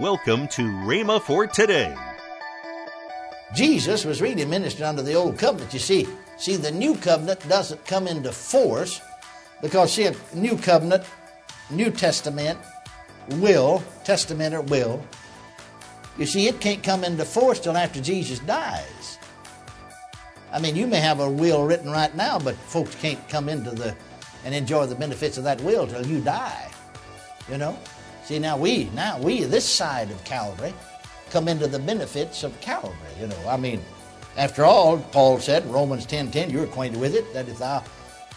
Welcome to Rhema for today. Jesus was really ministering under the old covenant. You see, see, the new covenant doesn't come into force because see, a new covenant, New Testament will, testament or will. You see, it can't come into force till after Jesus dies. I mean, you may have a will written right now, but folks can't come into the and enjoy the benefits of that will till you die. You know. See, now we, now we, this side of Calvary, come into the benefits of Calvary. You know, I mean, after all, Paul said Romans 10 10, you're acquainted with it, that if thou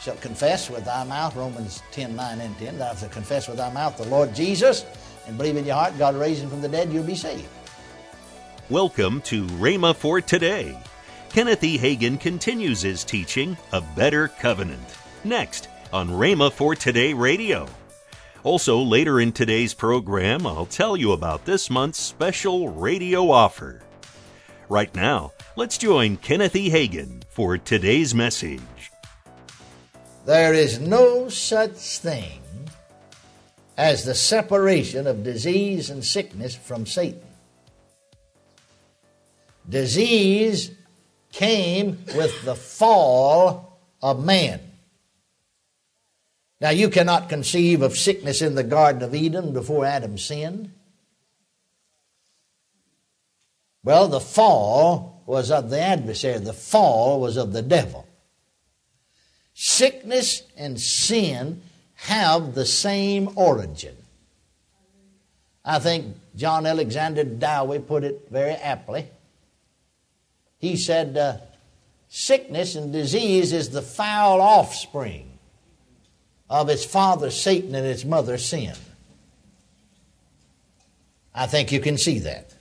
shalt confess with thy mouth, Romans 10 9 and 10, thou shalt confess with thy mouth the Lord Jesus and believe in your heart God raised him from the dead, you'll be saved. Welcome to Rhema for today. Kenneth E. Hagin continues his teaching, A Better Covenant, next on Rhema for Today Radio. Also, later in today's program, I'll tell you about this month's special radio offer. Right now, let's join Kenneth E. Hagin for today's message. There is no such thing as the separation of disease and sickness from Satan. Disease came with the fall of man. Now, you cannot conceive of sickness in the Garden of Eden before Adam sinned. Well, the fall was of the adversary, the fall was of the devil. Sickness and sin have the same origin. I think John Alexander Dowie put it very aptly. He said, uh, Sickness and disease is the foul offspring of its father Satan and its mother sin. I think you can see that.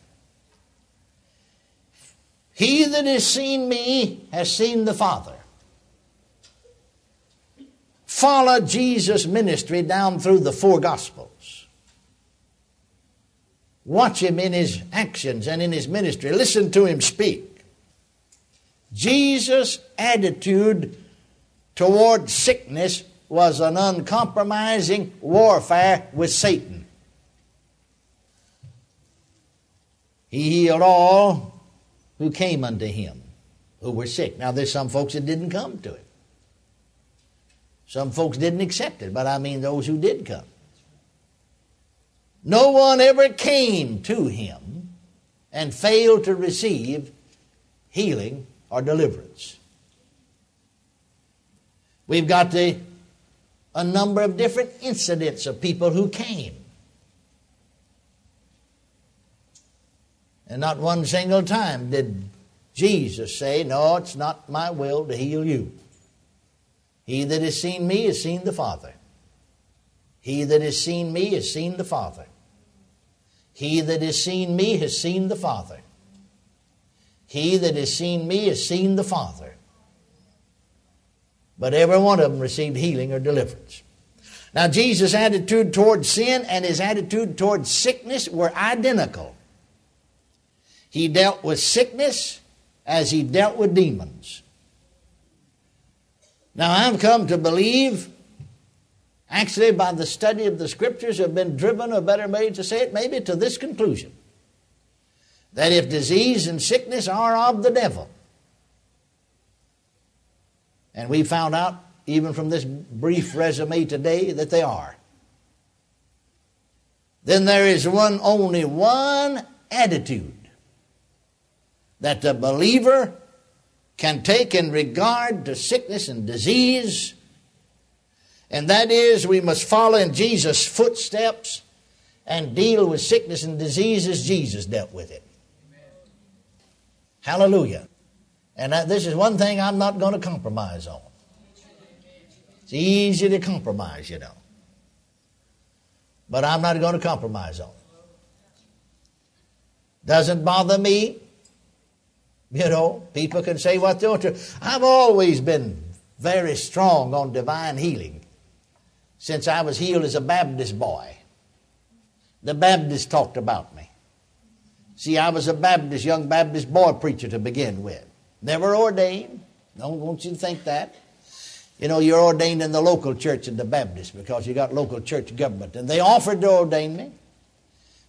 He that has seen me has seen the Father. Follow Jesus' ministry down through the four Gospels. Watch him in his actions and in his ministry. Listen to him speak. Jesus' attitude toward sickness was an uncompromising warfare with Satan. He healed all who came unto him who were sick. Now, there's some folks that didn't come to him. Some folks didn't accept it, but I mean those who did come. No one ever came to him and failed to receive healing or deliverance. We've got the a number of different incidents of people who came. And not one single time did Jesus say, No, it's not my will to heal you. He that has seen me has seen the Father. He that has seen me has seen the Father. He that has seen me has seen the Father. He that has seen me has seen the Father. But every one of them received healing or deliverance. Now, Jesus' attitude toward sin and his attitude toward sickness were identical. He dealt with sickness as he dealt with demons. Now, I've come to believe, actually, by the study of the scriptures, have been driven, or better made to say it, maybe to this conclusion that if disease and sickness are of the devil, and we found out, even from this brief resume today, that they are. Then there is one, only one attitude that the believer can take in regard to sickness and disease, and that is we must follow in Jesus' footsteps and deal with sickness and disease as Jesus dealt with it. Hallelujah. And this is one thing I'm not going to compromise on. It's easy to compromise, you know. But I'm not going to compromise on it. Doesn't bother me. You know, people can say what they want to. I've always been very strong on divine healing since I was healed as a Baptist boy. The Baptists talked about me. See, I was a Baptist, young Baptist boy preacher to begin with. Never ordained. Don't want you to think that. You know, you're ordained in the local church in the Baptist because you got local church government. And they offered to ordain me.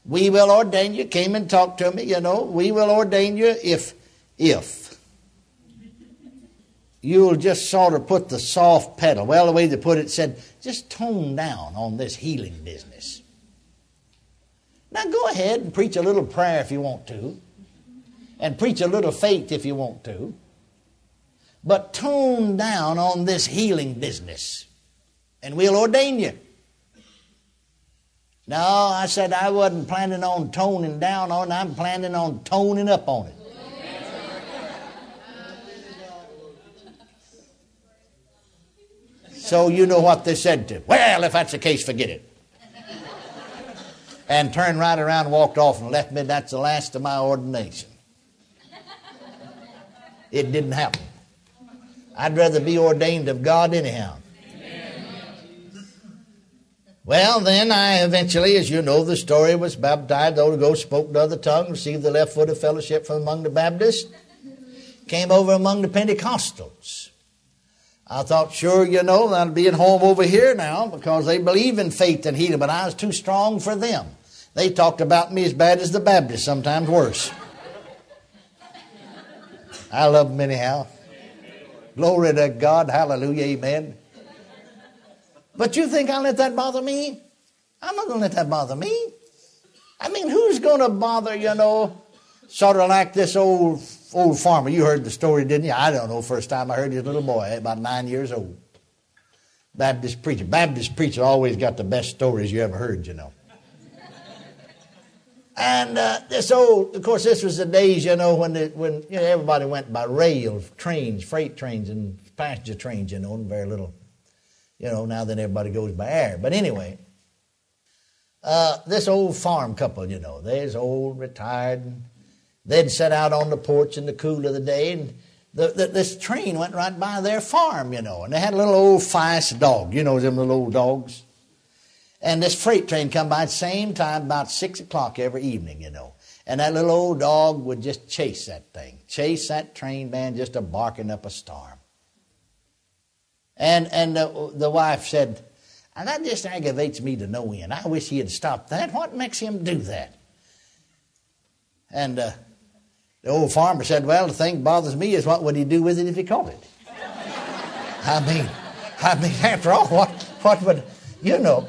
We will ordain you. Came and talked to me, you know. We will ordain you if, if you'll just sort of put the soft pedal. Well, the way they put it said, just tone down on this healing business. Now go ahead and preach a little prayer if you want to, and preach a little faith if you want to, but tone down on this healing business, and we'll ordain you. No, I said I wasn't planning on toning down on it, I'm planning on toning up on it. So you know what they said to. Well, if that's the case, forget it. And turned right around walked off and left me. That's the last of my ordination. It didn't happen. I'd rather be ordained of God anyhow. Well, then I eventually, as you know, the story was baptized. The Holy Ghost spoke to other tongues, received the left foot of fellowship from among the Baptists, came over among the Pentecostals. I thought, sure, you know, I'd be at home over here now because they believe in faith and healing, but I was too strong for them. They talked about me as bad as the Baptists, sometimes worse. I love them anyhow. Glory to God. Hallelujah. Amen. But you think I'll let that bother me? I'm not going to let that bother me. I mean, who's going to bother, you know, sort of like this old old farmer. You heard the story, didn't you? I don't know. First time I heard his little boy, about nine years old. Baptist preacher. Baptist preacher always got the best stories you ever heard, you know. And uh, this old, of course, this was the days, you know, when when you know, everybody went by rail, trains, freight trains, and passenger trains, you know, and very little you know, now that everybody goes by air. But anyway, uh, this old farm couple, you know, they's old, retired, and they'd set out on the porch in the cool of the day, and the, the, this train went right by their farm, you know, and they had a little old feist dog, you know, them little old dogs. And this freight train come by same time, about six o'clock every evening, you know. And that little old dog would just chase that thing, chase that train man just a barking up a storm. And, and the, the wife said, and that just aggravates me to no end. I wish he had stopped that. What makes him do that? And uh, the old farmer said, Well, the thing bothers me is what would he do with it if he caught it? I mean, I mean, after all, what, what would, you know.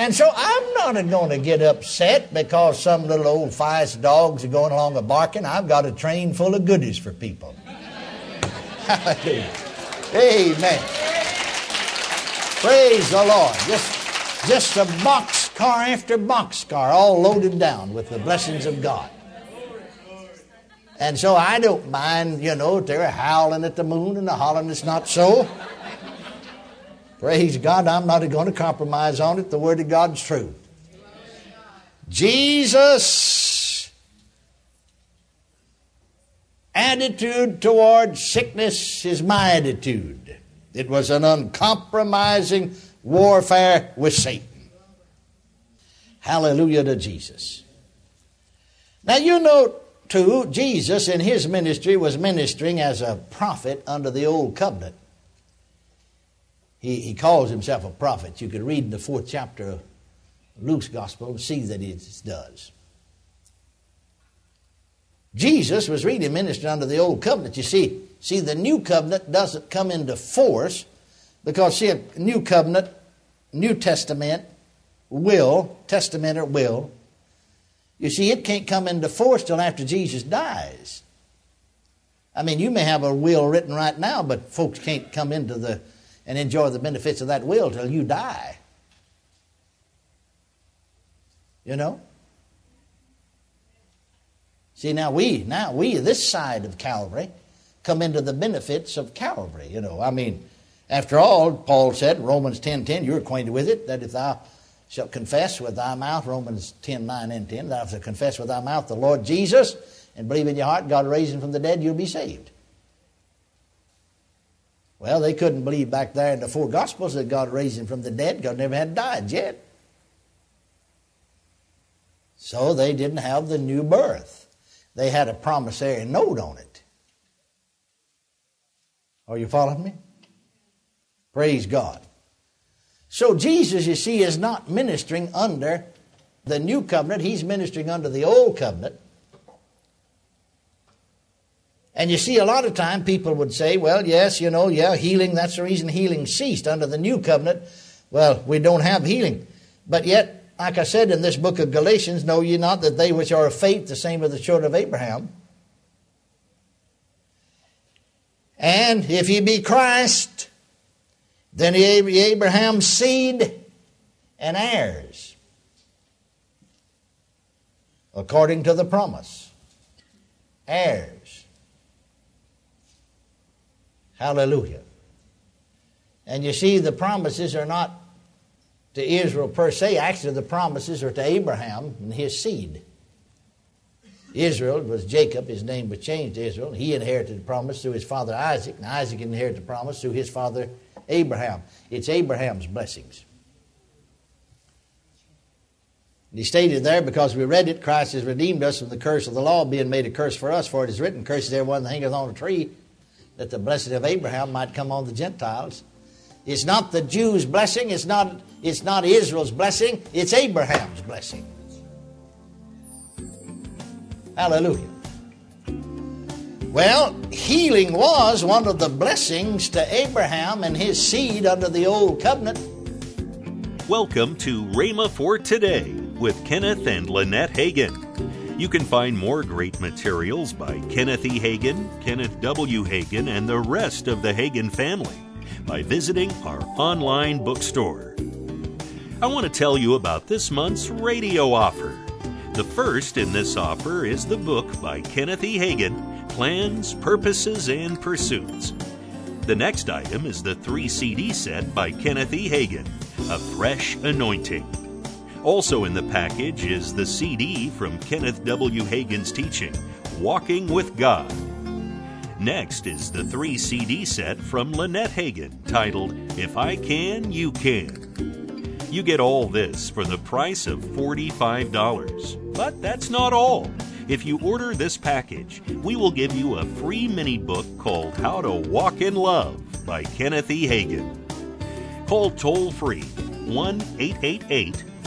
And so I'm not going to get upset because some little old feist dogs are going along a barking. I've got a train full of goodies for people. Hallelujah. Amen. Praise the Lord. Just, just a box car after box car, all loaded down with the blessings of God. And so I don't mind, you know, they're howling at the moon and the hollering it's not so. Praise God, I'm not going to compromise on it. The Word of God's true. Jesus' attitude toward sickness is my attitude. It was an uncompromising warfare with Satan. Hallelujah to Jesus. Now, you know, too, Jesus in his ministry was ministering as a prophet under the old covenant. He, he calls himself a prophet. You could read in the fourth chapter of Luke's gospel and see that he does. Jesus was really ministering under the old covenant. You see, see, the new covenant doesn't come into force because see, a new covenant, New Testament, will, testament or will, you see, it can't come into force till after Jesus dies. I mean, you may have a will written right now, but folks can't come into the and enjoy the benefits of that will till you die. You know? See, now we, now we, this side of Calvary, come into the benefits of Calvary. You know, I mean, after all, Paul said, Romans 10 10, you're acquainted with it, that if thou shalt confess with thy mouth, Romans 10 9 and 10, thou shalt confess with thy mouth the Lord Jesus and believe in your heart God raised him from the dead, you'll be saved. Well, they couldn't believe back there in the four Gospels that God raised him from the dead. God never had died yet. So they didn't have the new birth. They had a promissory note on it. Are you following me? Praise God. So Jesus, you see, is not ministering under the new covenant, he's ministering under the old covenant. And you see, a lot of time people would say, well, yes, you know, yeah, healing, that's the reason healing ceased. Under the new covenant, well, we don't have healing. But yet, like I said in this book of Galatians, know ye not that they which are of faith, the same are the children of Abraham? And if ye be Christ, then ye be Abraham's seed and heirs, according to the promise. Heirs. Hallelujah. And you see, the promises are not to Israel per se. Actually, the promises are to Abraham and his seed. Israel was Jacob, his name was changed to Israel. He inherited the promise through his father Isaac, and Isaac inherited the promise through his father Abraham. It's Abraham's blessings. And he stated there, because we read it, Christ has redeemed us from the curse of the law, being made a curse for us, for it is written, Curses everyone that hangeth on a tree, that the blessing of Abraham might come on the Gentiles. It's not the Jews' blessing, it's not, it's not Israel's blessing, it's Abraham's blessing. Hallelujah. Well, healing was one of the blessings to Abraham and his seed under the old covenant. Welcome to Rhema for Today with Kenneth and Lynette Hagin. You can find more great materials by Kenneth E. Hagin, Kenneth W. Hagin, and the rest of the Hagin family by visiting our online bookstore. I want to tell you about this month's radio offer. The first in this offer is the book by Kenneth E. Hagin, Plans, Purposes, and Pursuits. The next item is the three CD set by Kenneth E. Hagin, A Fresh Anointing. Also in the package is the CD from Kenneth W. Hagin's teaching, Walking with God. Next is the three CD set from Lynette Hagin titled If I Can, You Can. You get all this for the price of $45. But that's not all. If you order this package, we will give you a free mini book called How to Walk in Love by Kenneth E. Hagin. Call toll free 1 888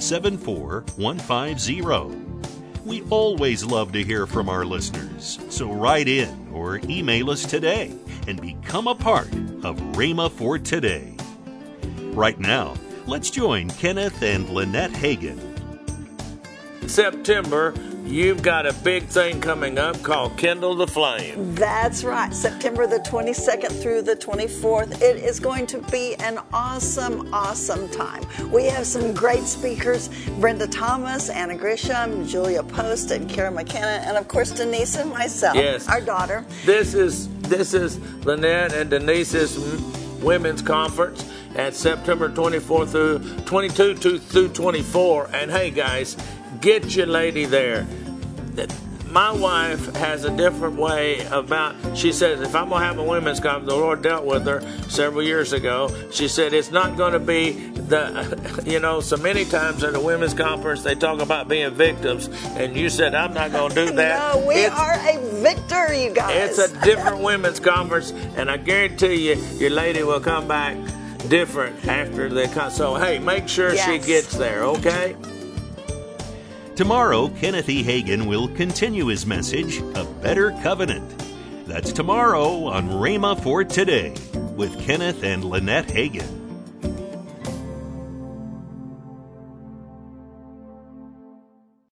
74150. We always love to hear from our listeners, so write in or email us today and become a part of Rhema for Today. Right now, let's join Kenneth and Lynette Hagin. September, you've got a big thing coming up called Kindle the Flame. That's right. September the 22nd through the 24th. It is going to be an awesome, awesome time. We have some great speakers Brenda Thomas, Anna Grisham, Julia Post, and Kara McKenna, and of course Denise and myself, Yes. our daughter. This is this is Lynette and Denise's women's conference at September 24 through 22 to, through 24. And hey, guys, get your lady there. My wife has a different way about. She says if I'm gonna have a women's conference, the Lord dealt with her several years ago. She said it's not going to be the, you know, so many times at a women's conference they talk about being victims, and you said I'm not going to do that. No, we It's- are a victor, you guys. it's a different women's conference, and I guarantee you, your lady will come back different after the con. So hey, make sure she gets there, okay? Tomorrow, Kenneth E. Hagin will continue his message, A Better Covenant. That's tomorrow on Rhema for Today with Kenneth and Lynette Hagin.